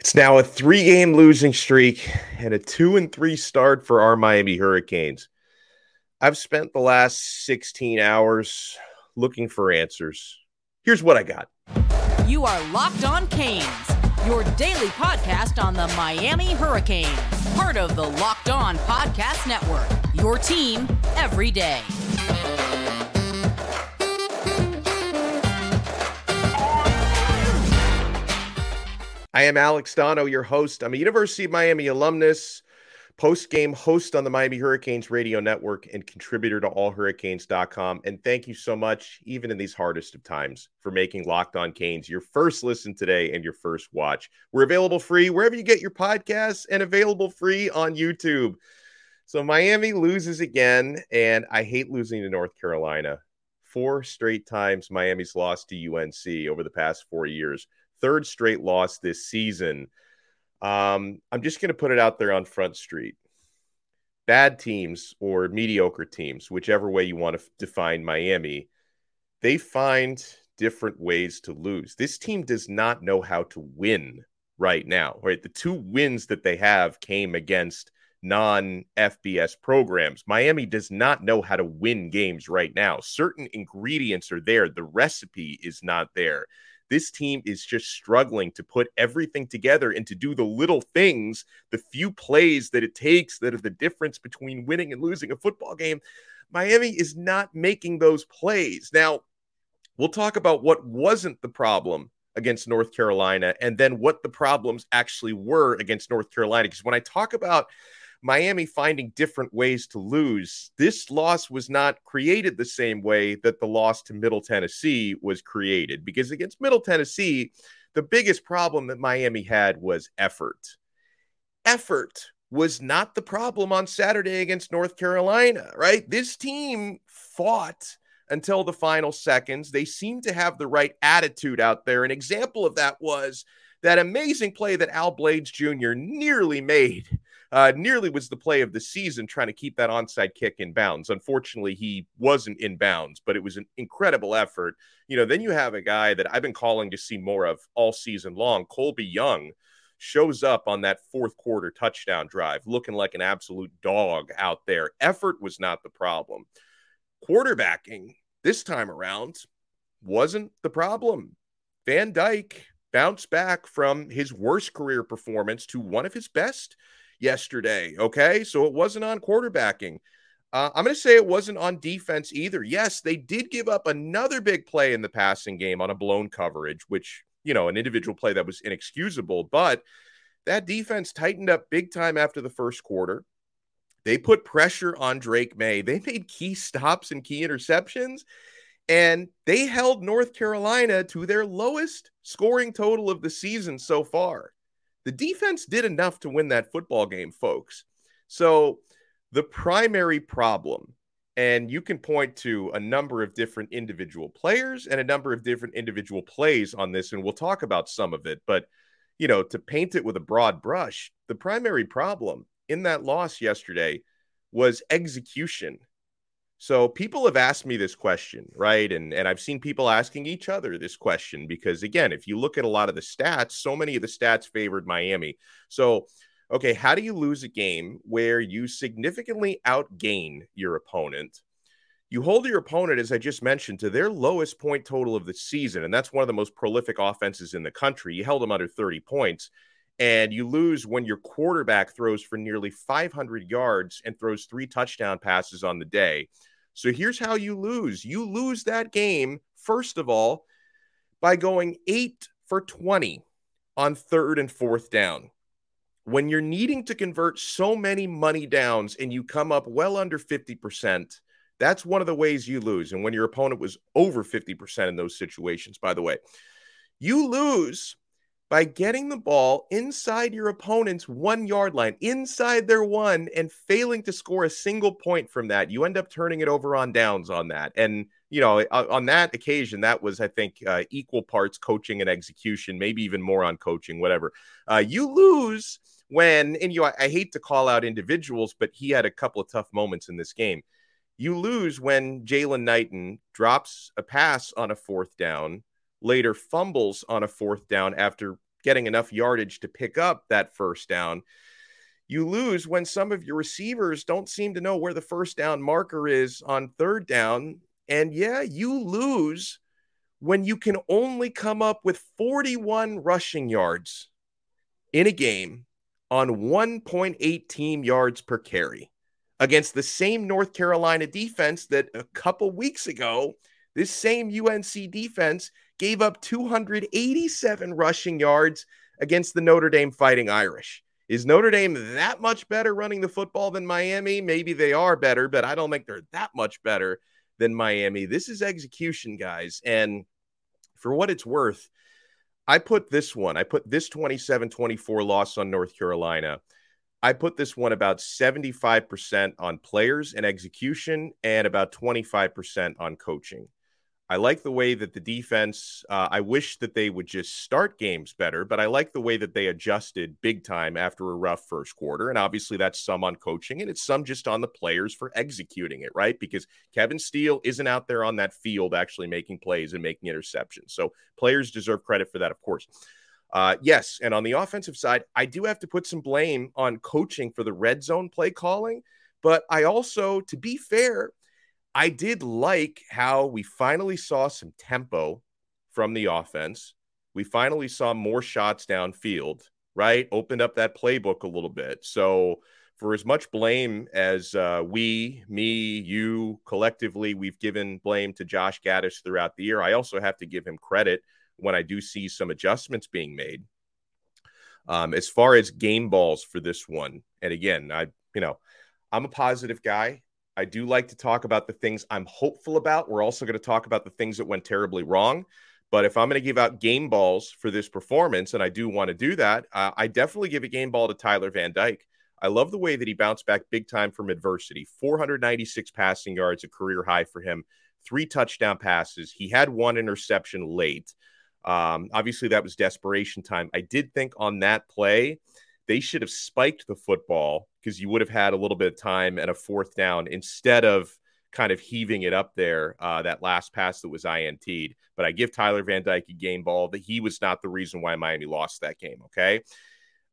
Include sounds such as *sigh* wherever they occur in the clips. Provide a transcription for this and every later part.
It's now a three game losing streak and a two and three start for our Miami Hurricanes. I've spent the last 16 hours looking for answers. Here's what I got. You are Locked On Canes, your daily podcast on the Miami Hurricanes, part of the Locked On Podcast Network, your team every day. I am Alex Donno, your host. I'm a University of Miami alumnus, post game host on the Miami Hurricanes radio network, and contributor to allhurricanes.com. And thank you so much, even in these hardest of times, for making Locked On Canes your first listen today and your first watch. We're available free wherever you get your podcasts and available free on YouTube. So Miami loses again, and I hate losing to North Carolina. Four straight times Miami's lost to UNC over the past four years third straight loss this season. Um, I'm just going to put it out there on Front Street. Bad teams or mediocre teams, whichever way you want to define Miami, they find different ways to lose. This team does not know how to win right now. Right, the two wins that they have came against non FBS programs. Miami does not know how to win games right now. Certain ingredients are there, the recipe is not there. This team is just struggling to put everything together and to do the little things, the few plays that it takes that are the difference between winning and losing a football game. Miami is not making those plays. Now, we'll talk about what wasn't the problem against North Carolina and then what the problems actually were against North Carolina. Because when I talk about Miami finding different ways to lose. This loss was not created the same way that the loss to Middle Tennessee was created because against Middle Tennessee, the biggest problem that Miami had was effort. Effort was not the problem on Saturday against North Carolina, right? This team fought until the final seconds. They seemed to have the right attitude out there. An example of that was that amazing play that Al Blades Jr. nearly made uh, nearly was the play of the season trying to keep that onside kick in bounds. Unfortunately, he wasn't in bounds, but it was an incredible effort. You know, then you have a guy that I've been calling to see more of all season long, Colby Young. Shows up on that fourth quarter touchdown drive looking like an absolute dog out there. Effort was not the problem. Quarterbacking this time around wasn't the problem. Van Dyke bounced back from his worst career performance to one of his best yesterday. Okay. So it wasn't on quarterbacking. Uh, I'm going to say it wasn't on defense either. Yes, they did give up another big play in the passing game on a blown coverage, which, you know, an individual play that was inexcusable, but that defense tightened up big time after the first quarter. They put pressure on Drake Maye. They *laughs* made key stops and key interceptions, and they held North Carolina to their lowest scoring total of the season so far. The defense did enough to win that football game, folks. So the primary problem, and you can point to a number of different individual players and a number of different individual plays on this, and we'll talk about some of it. But, you know, to paint it with a broad brush, the primary problem in that loss yesterday was execution so people have asked me this question, right? And and I've seen people asking each other this question because again, if you look at a lot of the stats, so many of the stats favored Miami. So, okay, how do you lose a game where you significantly outgain your opponent? You hold your opponent, as I just mentioned, to their lowest point total of the season, and that's one of the most prolific offenses in the country. You held them under 30 points and you lose when your quarterback throws for nearly 500 yards and throws three touchdown passes on the day. So here's how you lose you lose that game, first of all, by going eight for 20 on third and fourth down. When you're needing to convert so many money downs and you come up well under 50%, that's one of the ways you lose. And when your opponent was over 50% in those situations, by the way, you lose by getting the ball inside your opponent's one yard line, inside their one, and failing to score a single point from that. You end up turning it over on downs on that. And, you know, on that occasion, that was, I think, uh, equal parts coaching and execution, maybe even more on coaching, whatever. Uh, you lose when, and you, I, I hate to call out individuals, but he had a couple of tough moments in this game. You lose when Jaylan Knighton drops a pass on a fourth down later fumbles on a fourth down after getting enough yardage to pick up that first down. You lose when some of your receivers don't seem to know where the first down marker is on third down. And yeah, you lose when you can only come up with 41 rushing yards in a game on 1.8 team yards per carry against the same North Carolina defense that a couple weeks ago, this same UNC defense gave up 287 rushing yards against the Notre Dame Fighting Irish. Is Notre Dame that much better running the football than Miami? Maybe they are better, but I don't think they're that much better than Miami. This is execution, guys. And for what it's worth, I put this one, I put this 27 24 loss on North Carolina. I put this one about 75% on players and execution and about 25% on coaching. I like the way that the defense, uh, I wish that they would just start games better, but I like the way that they adjusted big time after a rough first quarter. And obviously, that's some on coaching and it's some just on the players for executing it, right? Because Kevin Steele isn't out there on that field actually making plays and making interceptions. So players deserve credit for that, of course. Uh, yes. And on the offensive side, I do have to put some blame on coaching for the red zone play calling. But I also, to be fair, I did like how we finally saw some tempo from the offense. We finally saw more shots downfield, right? Opened up that playbook a little bit. So, for as much blame as uh, we, me, you collectively, we've given blame to Josh Gattis throughout the year, I also have to give him credit when I do see some adjustments being made. Um, as far as game balls for this one, and again, I, you know, I'm a positive guy. I do like to talk about the things I'm hopeful about. We're also going to talk about the things that went terribly wrong. But if I'm going to give out game balls for this performance, and I do want to do that, uh, I definitely give a game ball to Tyler Van Dyke. I love the way that he bounced back big time from adversity. 496 passing yards, a career high for him, three touchdown passes. He had one interception late. Um, obviously, that was desperation time. I did think on that play, they should have spiked the football because you would have had a little bit of time and a fourth down instead of kind of heaving it up there uh, that last pass that was INT'd. But I give Tyler Van Dyke a game ball that he was not the reason why Miami lost that game. Okay.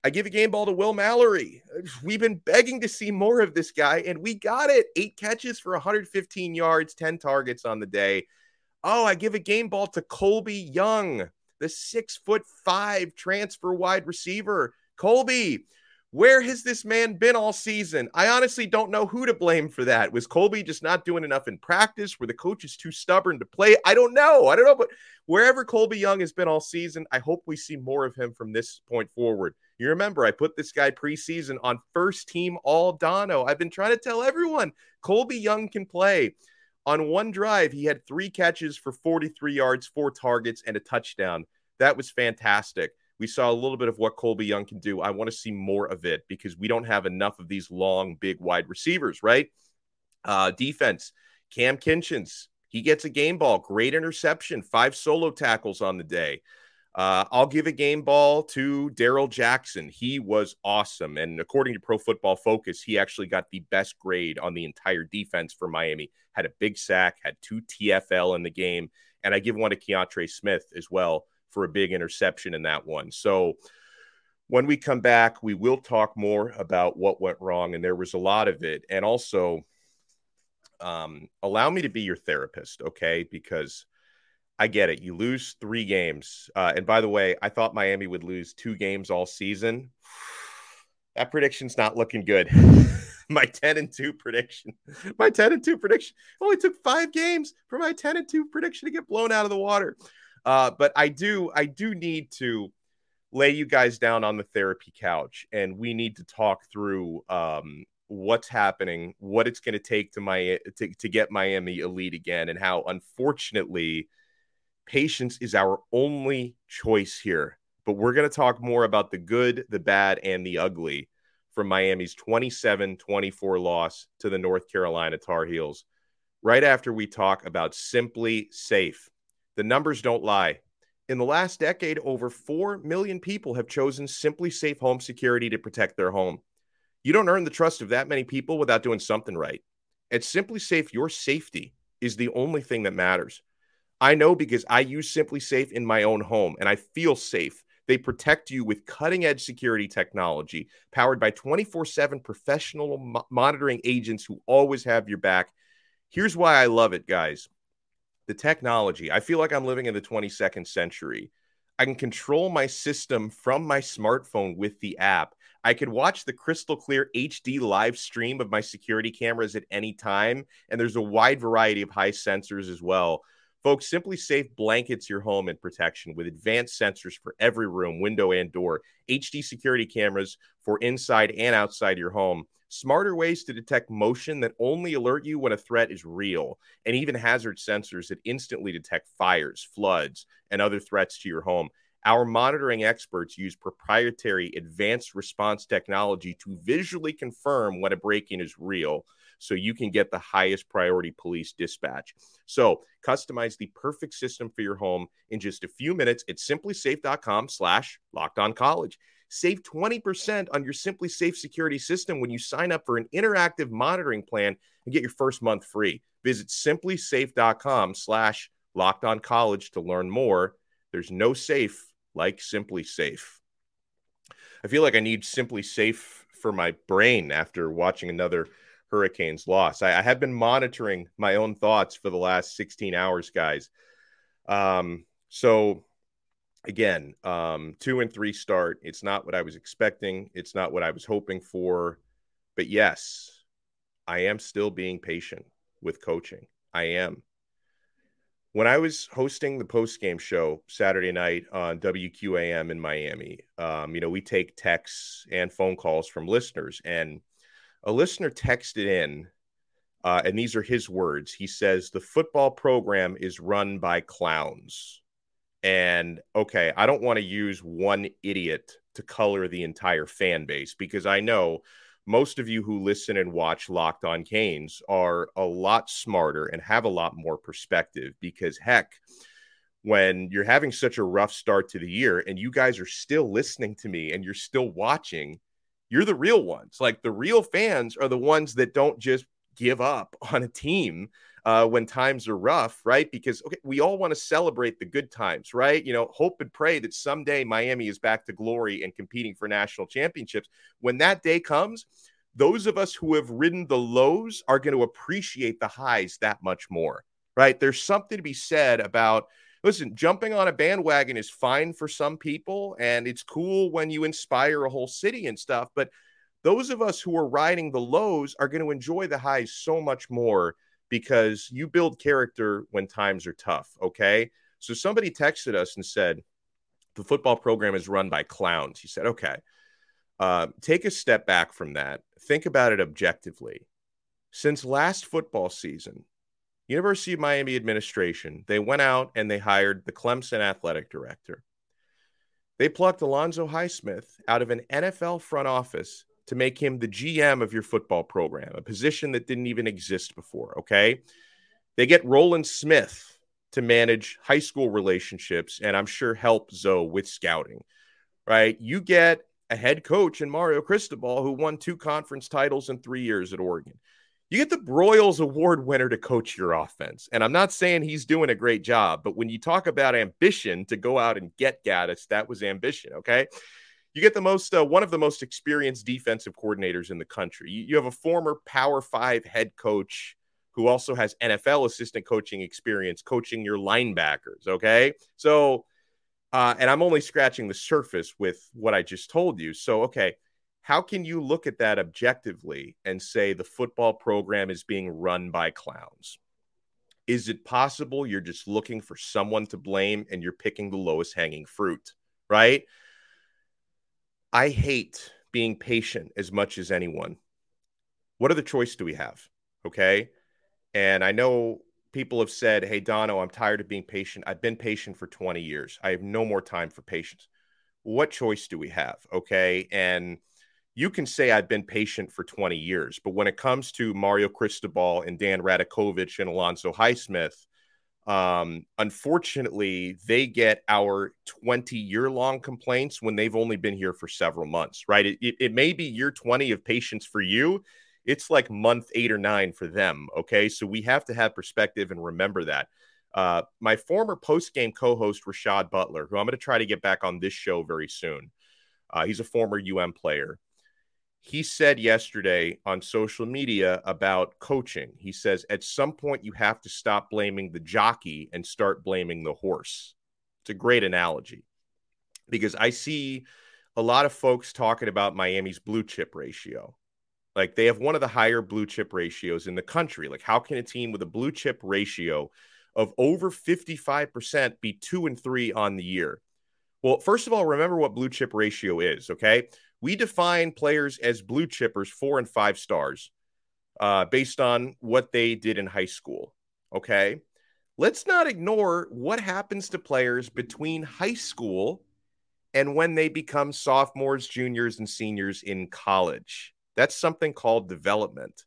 I give a game ball to Will Mallory. We've been begging to see more of this guy, and we got it. Eight catches for 115 yards, 10 targets on the day. Oh, I give a game ball to Colby Young, the six foot five transfer wide receiver. Colby, where has this man been all season? I honestly don't know who to blame for that. Was Colby just not doing enough in practice? Were the coaches too stubborn to play? I don't know. I don't know. But wherever Colby Young has been all season, I hope we see more of him from this point forward. You remember, I put this guy preseason on first team all Donno. I've been trying to tell everyone Colby Young can play. On one drive, he had three catches for 43 yards, four targets, and a touchdown. That was fantastic. We saw a little bit of what Colby Young can do. I want to see more of it because we don't have enough of these long, big, wide receivers, right? Uh, defense, Cam Kinchens, he gets a game ball, great interception, five solo tackles on the day. Uh, I'll give a game ball to Darrell Jackson. He was awesome. And according to Pro Football Focus, he actually got the best grade on the entire defense for Miami. Had a big sack, had two TFL in the game. And I give one to Keontra Smith as well for a big interception in that one. So when we come back, we will talk more about what went wrong, and there was a lot of it. And also, um, allow me to be your therapist, okay? Because I get it. You lose three games. Uh, and by the way, I thought Miami would lose two games all season. That prediction's not looking good. *laughs* my 10 and 2 prediction. My 10 and 2 prediction only took five games for my 10 and 2 prediction to get blown out of the water. Uh, but I do, I do need to lay you guys down on the therapy couch, and we need to talk through um, what's happening, what it's going to take to my to, to get Miami elite again, and how unfortunately patience is our only choice here. But we're going to talk more about the good, the bad, and the ugly from Miami's 27 24 loss to the North Carolina Tar Heels right after we talk about SimpliSafe. The numbers don't lie. In the last decade, over 4 million people have chosen SimpliSafe Home Security to protect their home. You don't earn the trust of that many people without doing something right. At SimpliSafe, your safety is the only thing that matters. I know because I use SimpliSafe in my own home and I feel safe They protect you with cutting edge security technology powered by 24 7 professional mo- monitoring agents who always have your back. Here's why I love it, guys the technology. I feel like I'm living in the 22nd century. I can control my system from my smartphone with the app. I could watch the crystal clear HD live stream of my security cameras at any time. And there's a wide variety of high sensors as well. Folks, SimpliSafe blankets your home in protection with advanced sensors for every room, window, and door, HD security cameras for inside and outside your home, smarter ways to detect motion that only alert you when a threat is real, and even hazard sensors that instantly detect fires, floods, and other threats to your home. Our monitoring experts use proprietary advanced response technology to visually confirm when a break in is real so you can get the highest priority police dispatch. So customize the perfect system for your home in just a few minutes at simplisafe.com slash locked on college. Save 20% on your SimpliSafe security system when you sign up for an interactive monitoring plan and get your first month free. Visit simplisafe.com slash locked on college to learn more. There's no safe like SimpliSafe. I feel like I need SimpliSafe for my brain after watching another Hurricanes loss. I, I, have been monitoring my own thoughts for the last 16 hours, guys. Um, so again, um, two and three start. It's not what I was expecting. It's not what I was hoping for. But yes, I am still being patient with coaching. I am. When I was hosting the post game show Saturday night on WQAM in Miami, um, you know, we take texts and phone calls from listeners, and a listener texted in, uh, and these are his words. He says, The football program is run by clowns. And okay, I don't want to use one idiot to color the entire fan base because I know most of you who listen and watch Locked on Canes are a lot smarter and have a lot more perspective because heck, when you're having such a rough start to the year and you guys are still listening to me and you're still watching, you're the real ones. Like the real fans are the ones that don't just give up *laughs* on a team uh, when times are rough, right? Because okay, we all want to celebrate the good times, right? You know, hope and pray that someday Miami is back to glory and competing for national championships. When that day comes, those of us who have ridden the lows are going to appreciate the highs that much more, right? There's something to be said about listen, jumping on a bandwagon is fine for some people, and it's cool when you inspire a whole city and stuff. But those of us who are riding the lows are going to enjoy the highs so much more because you build character when times are tough. Okay. So somebody texted us and said, the football program is run by clowns. He said, okay, uh, take a step back from that. Think about it objectively. Since last football season, University of Miami administration, they went out and they hired the Clemson athletic director. They plucked Alonzo Highsmith out of an NFL front office to make him the GM of your football program, a position that didn't even exist before. Okay. They get Roland Smith to manage high school relationships and I'm sure help Zoe with scouting, right? You get a head coach in Mario Cristobal who won two conference titles in three years at Oregon you get the Broyles Award winner to coach your offense. And I'm not saying he's doing a great job, but when you talk about ambition to go out and get Gattis, that was ambition. Okay. You get the most, uh, one of the most experienced defensive coordinators in the country. You, you have a former Power Five head coach who also has NFL assistant coaching experience coaching your linebackers. Okay. So, uh, and I'm only scratching the surface with what I just told you. So, okay how can you look at that objectively and say the football program is being run by clowns? Is it possible you're just looking for someone to blame and you're picking the lowest hanging fruit, right? I hate being patient as much as anyone. What other choice do we have? Okay. And I know people have said, Hey, Donno, I'm tired of being patient. I've been patient for 20 years. I have no more time for patience. What choice do we have? Okay. And you can say I've been patient for 20 years, but when it comes to Mario Cristobal and Dan Radakovich and Alonzo Highsmith, um, unfortunately, they get our 20 year long complaints when they've only been here for several months, right? It, it, it, may be year 20 of patience for you. It's like month eight or nine for them. Okay. So we have to have perspective and remember that. Uh, my former post game co host, Rashad Butler, who I'm going to try to get back on this show very soon, uh, he's a former UM player. He said yesterday on social media about coaching. He says, at some point, you have to stop blaming the jockey and start blaming the horse. It's a great analogy because I see a lot of folks talking about Miami's blue chip ratio. Like they have one of the higher blue chip ratios in the country. Like, how can a team with a blue chip ratio of over 55% be two and three on the year? Well, first of all, remember what blue chip ratio is, okay? We define players as blue chippers, four and five stars, uh, based on what they did in high school, okay? Let's not ignore what happens to players between high school and when they become sophomores, juniors, and seniors in college. That's something called development.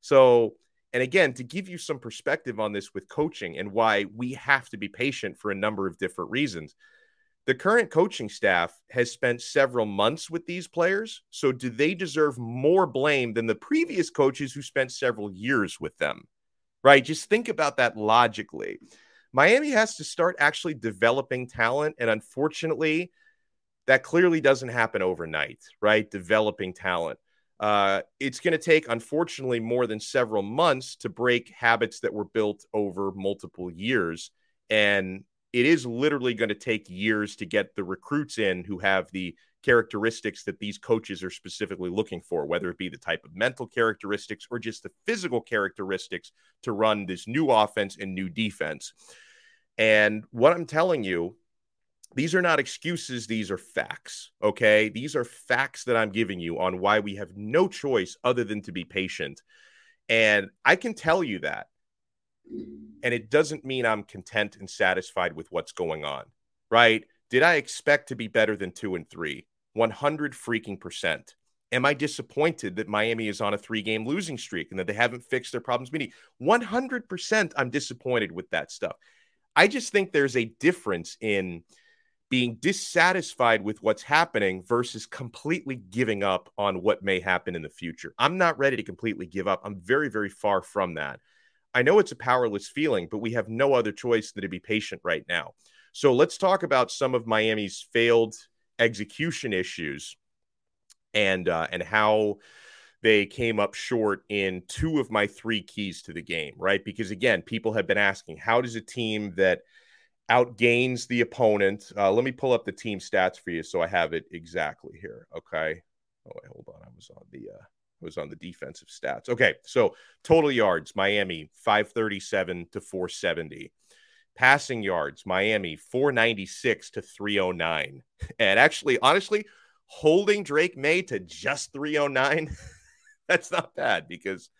So, and again, to give you some perspective on this with coaching and why we have to be patient for a number of different reasons. The current coaching staff has spent several months with these players. So, do they deserve more blame than the previous coaches who spent several years with them? Right? Just think about that logically. Miami has to start actually developing talent. And unfortunately, that clearly doesn't happen overnight, right? Developing talent. Uh, it's going to take, unfortunately, more than several months to break habits that were built over multiple years. And it is literally going to take years to get the recruits in who have the characteristics that these coaches are specifically looking for, whether it be the type of mental characteristics or just the physical characteristics to run this new offense and new defense. And what I'm telling you these are not excuses, these are facts. Okay. These are facts that I'm giving you on why we have no choice other than to be patient. And I can tell you that. And it doesn't mean I'm content and satisfied with what's going on, right? Did I expect to be better than two and three? 100 freaking percent. Am I disappointed that Miami is on a three game losing streak and that they haven't fixed their problems? Meaning 100% I'm disappointed with that stuff. I just think there's a difference in being dissatisfied with what's happening versus completely giving up on what may happen in the future. I'm not ready to completely give up. I'm very, very far from that. I know it's a powerless feeling, but we have no other choice than to be patient right now. So let's talk about some of Miami's failed execution issues and uh, and how they came up short in two of my three keys to the game, right? Because again, people have been asking, how does a team that outgains the opponent. Uh, let me pull up the team stats for you so I have it exactly here. Okay. Oh wait, hold on. I was on the uh, was on the defensive stats. Okay, so total yards, Miami 537 to 470. Passing yards, Miami 496 to 309. And actually, honestly, holding Drake Maye to just 309, *laughs* that's not bad because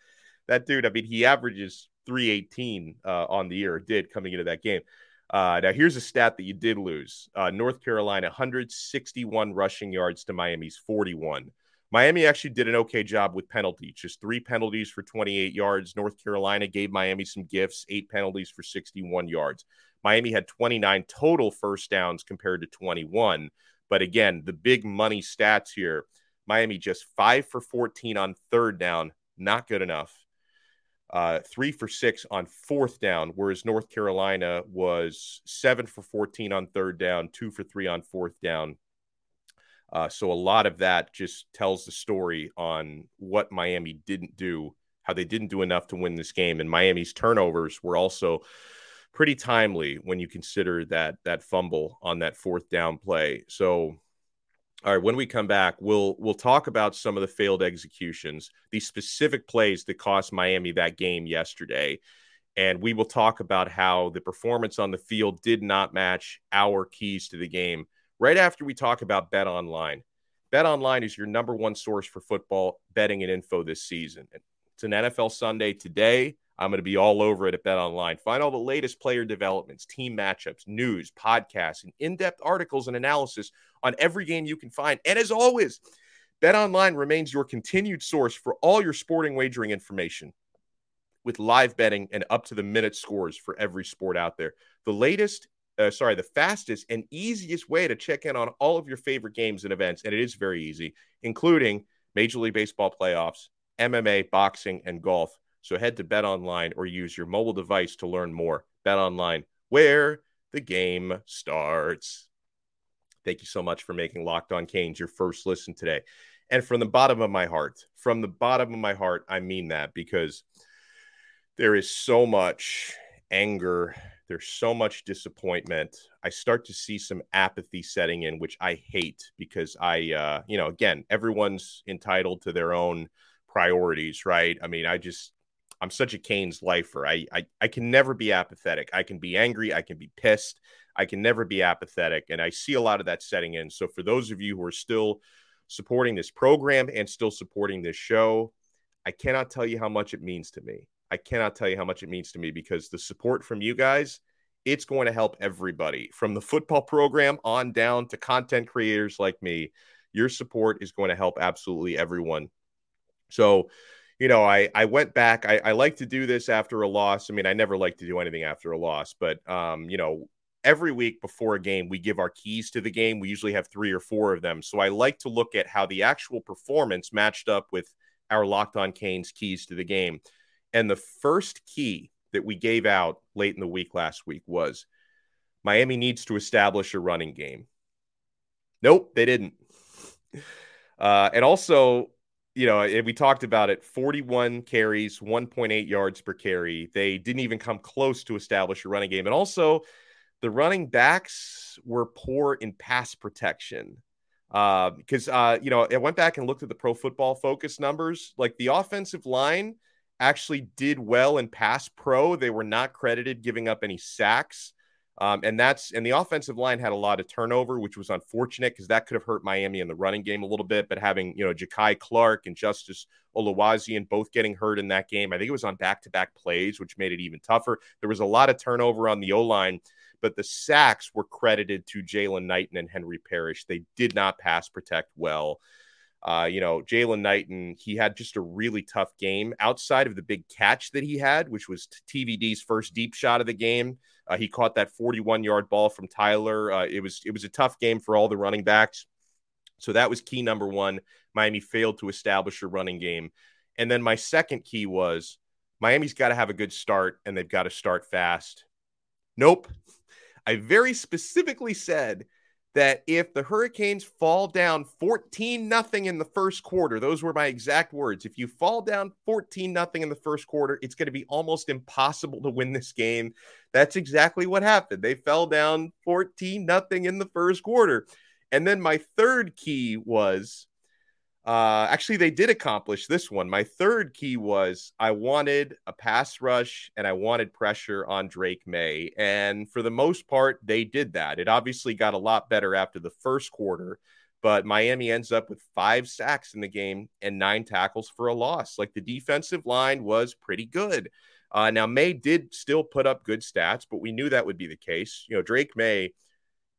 that dude, I mean, he averages 318 uh, on the year, did coming into that game. Uh, now, here's a stat that you did lose uh, North Carolina, 161 rushing yards to Miami's 41. Miami actually did an okay job with penalties, just three penalties for 28 yards. North Carolina gave Miami some gifts, eight penalties for 61 yards. Miami had 29 total first downs compared to 21. But again, the big money stats here Miami just five for 14 on third down, not good enough uh, three for six on fourth down, whereas North Carolina was seven for 14 on third down, two for three on fourth down. Uh, so a lot of that just tells the story on what Miami didn't do, how they didn't do enough to win this game. And Miami's turnovers were also pretty timely when you consider that that fumble on that fourth down play. So all right, when we come back, we'll we'll talk about some of the failed executions, the specific plays that cost Miami that game yesterday, and we will talk about how the performance on the field did not match our keys to the game. Right after we talk about BetOnline. Bet Online is your number one source for football betting and info this season. It's an NFL Sunday today. I'm going to be all over it at BetOnline. Find all the latest player developments, team matchups, news, podcasts, and in depth articles and analysis on every game you can find. And as always, Bet Online remains your continued source for all your sporting wagering information with live betting and up to the minute scores for every sport out there. The latest, uh, sorry, the fastest and easiest way to check in on all of your favorite games and events. And it is very easy, including Major League Baseball playoffs, MMA, boxing, and golf. So head to BetOnline or use your mobile device to learn more. BetOnline, where the game starts. Thank you so much for making Locked On Canes your first listen today. And from the bottom of my heart, from the bottom of my heart, I mean that because there is so much anger, there's so much disappointment. I start to see some apathy setting in, which I hate because I, uh, you know, again, everyone's entitled to their own priorities, right? I mean, I just, I'm such a Canes lifer. I, I, I can never be apathetic. I can be angry. I can be pissed. I can never be apathetic. And I see a lot of that setting in. So for those of you who are still supporting this program and still supporting this show, I cannot tell you how much it means to me. I cannot tell you how much it means to me because the support from you guys, it's going to help everybody from the football program on down to content creators like me. Your support is going to help absolutely everyone. So, you know, I I went back. I, I like to do this after a loss. I mean, I never like to do anything after a loss, but um, you know, every week before a game, we give our keys to the game. We usually have three or four of them. So I like to look at how the actual performance matched up with our locked on Canes keys to the game. And the first key that we gave out late in the week last week was Miami needs to establish a running game. Nope, they didn't. Uh, and also, you know, we talked about it 41 carries, 1.8 yards per carry. They didn't even come close to establish a running game. And also, the running backs were poor in pass protection. Uh, because, uh, you know, I went back and looked at the pro football focus numbers. Like the offensive line actually did well in pass pro. They were not credited giving up any sacks. Um, and that's and the offensive line had a lot of turnover, which was unfortunate because that could have hurt Miami in the running game a little bit. But having you know Ja'Kai Clark and Justice Oluwaseun both getting hurt in that game, I think it was on back-to-back plays, which made it even tougher. There was a lot of turnover on the O line, but the sacks were credited to Jaylan Knighton and Henry Parrish. They did not pass protect well. Uh, you know, Jaylan Knighton, he had just a really tough game outside of the big catch that he had, which was TVD's first deep shot of the game. Uh, he caught that 41 yard ball from Tyler. Uh, it was it was a tough game for all the running backs. So that was key number one. Miami failed to establish a running game. And then my second key was Miami's got to have a good start and they've got to start fast. Nope. I very specifically said that if the Hurricanes fall down 14 nothing in the first quarter, those were my exact words. If you fall down 14 nothing in the first quarter, it's going to be almost impossible to win this game. That's exactly what happened. They fell down 14 nothing in the first quarter. And then my third key was uh, actually, they did accomplish this one. My third key was I wanted a pass rush and I wanted pressure on Drake Maye. And for the most part, they did that. It obviously got a lot better after the first quarter, but Miami ends up with five sacks in the game and nine tackles for a loss. Like the defensive line was pretty good. Uh, now, Maye did still put up good stats, but we knew that would be the case. You know, Drake Maye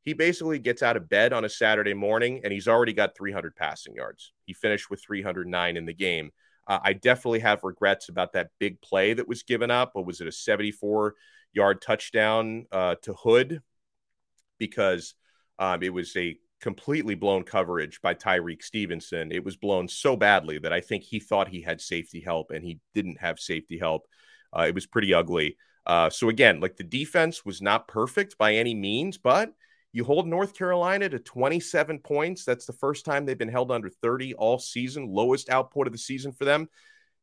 he basically gets out of bed on a Saturday morning and he's already got 300 passing yards. He finished with 309 in the game. Uh, I definitely have regrets about that big play that was given up. What was it, a 74 yard touchdown uh, to Hood? Because um, it was a completely blown coverage by Tyrique Stevenson. It was blown so badly that I think he thought he had safety help and he didn't have safety help. Uh, it was pretty ugly. Uh, so, again, like the defense was not perfect by any means, but you hold North Carolina to 27 points. That's the first time they've been held under 30 all season, lowest output of the season for them.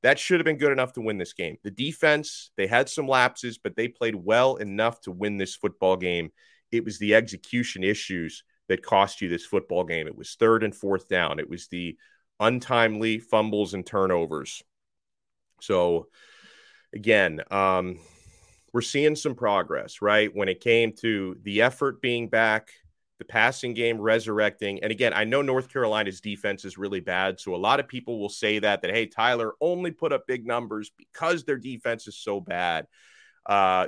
That should have been good enough to win this game. The defense, they had some lapses, but they played well enough to win this football game. It was the execution issues that cost you this football game. It was third and fourth down, it was the untimely fumbles and turnovers. So, again, um, we're seeing some progress, right? When it came to the effort being back, the passing game resurrecting. And again, I know North Carolina's defense is really bad. So a lot of people will say that, that, hey, Tyler only put up big numbers because their defense is so bad. Uh,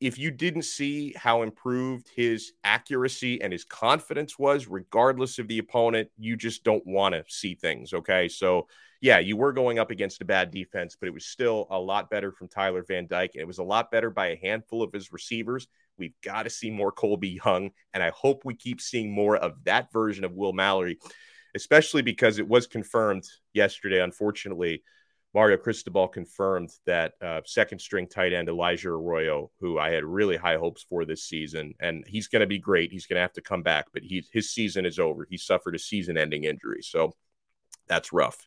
if you didn't see how improved his accuracy and his confidence was, regardless of the opponent, you just don't want to see things. Okay. So yeah, you were going up against a bad defense, but it was still a lot better from Tyler Van Dyke. And it was a lot better by a handful of his receivers. We've got to see more Colby Young. And I hope we keep seeing more of that version of Will Mallory, especially because it was confirmed yesterday, unfortunately. Mario Cristobal confirmed that uh, second string tight end Elijah Arroyo, who I had really high hopes for this season, and he's going to be great. He's going to have to come back, but he, his season is over. He suffered a season ending injury. So that's rough.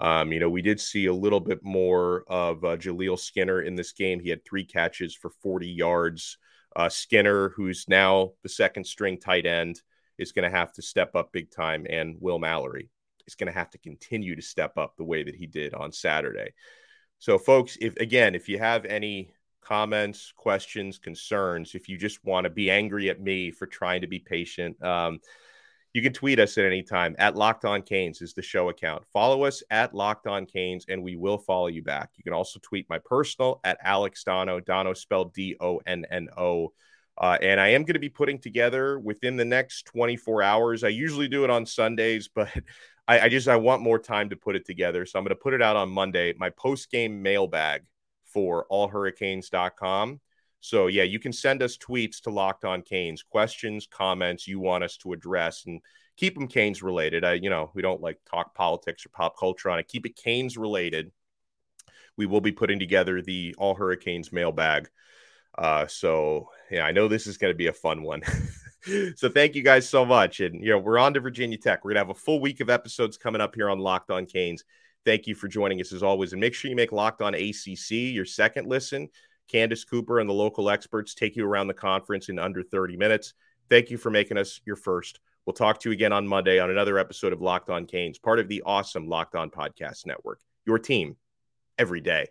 Um, you know, we did see a little bit more of uh, Jaleel Skinner in this game. He had three catches for 40 yards. Uh, Skinner, who's now the second string tight end, is going to have to step up big time, and Will Mallory is going to have to continue to step up the way that he did on Saturday. So, folks, if again, if you have any comments, questions, concerns, if you just want to be angry at me for trying to be patient, um, you can tweet us at any time at Locked On Canes is the show account. Follow us at Locked On Canes, and we will follow you back. You can also tweet my personal at Alex Donno, Donno spelled D O N N O. Uh, and I am going to be putting together within the next 24 hours. I usually do it on Sundays, *laughs* but I, I just I want more time to put it together. So I'm going to put it out on Monday. My post game mailbag for allhurricanes.com. So yeah, you can send us tweets to Locked On Canes, questions, comments you want us to address, and keep them Canes related. I, you know, we don't like talk politics or pop culture on it. Keep it Canes related. We will be putting together the All Hurricanes mailbag. Uh, so yeah, I know this is going to be a fun one. *laughs* *laughs* so thank you guys so much. And you know, we're on to Virginia Tech. We're gonna have a full week of episodes coming up here on Locked On Canes. Thank you for joining us as always. And make sure you make Locked On ACC your second listen. Candace Cooper and the local experts take you around the conference in under 30 minutes. Thank you for making us your first. We'll talk to you again on Monday on another episode of Locked On Canes, part of the awesome Locked On Podcast Network. Your team every day.